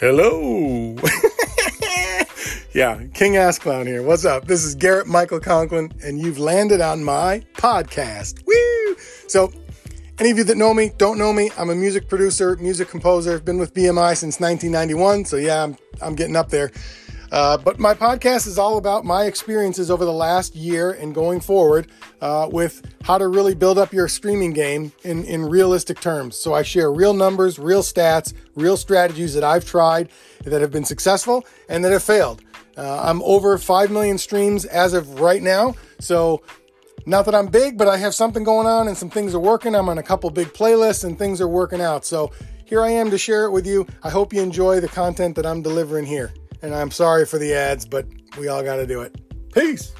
Hello. yeah, King Ass Clown here. What's up? This is Garrett Michael Conklin, and you've landed on my podcast. Woo! So, any of you that know me, don't know me, I'm a music producer, music composer. I've been with BMI since 1991, so yeah, I'm, I'm getting up there. Uh, but my podcast is all about my experiences over the last year and going forward uh, with how to really build up your streaming game in, in realistic terms. So I share real numbers, real stats, real strategies that I've tried that have been successful and that have failed. Uh, I'm over 5 million streams as of right now. So not that I'm big, but I have something going on and some things are working. I'm on a couple big playlists and things are working out. So here I am to share it with you. I hope you enjoy the content that I'm delivering here. And I'm sorry for the ads, but we all got to do it. Peace.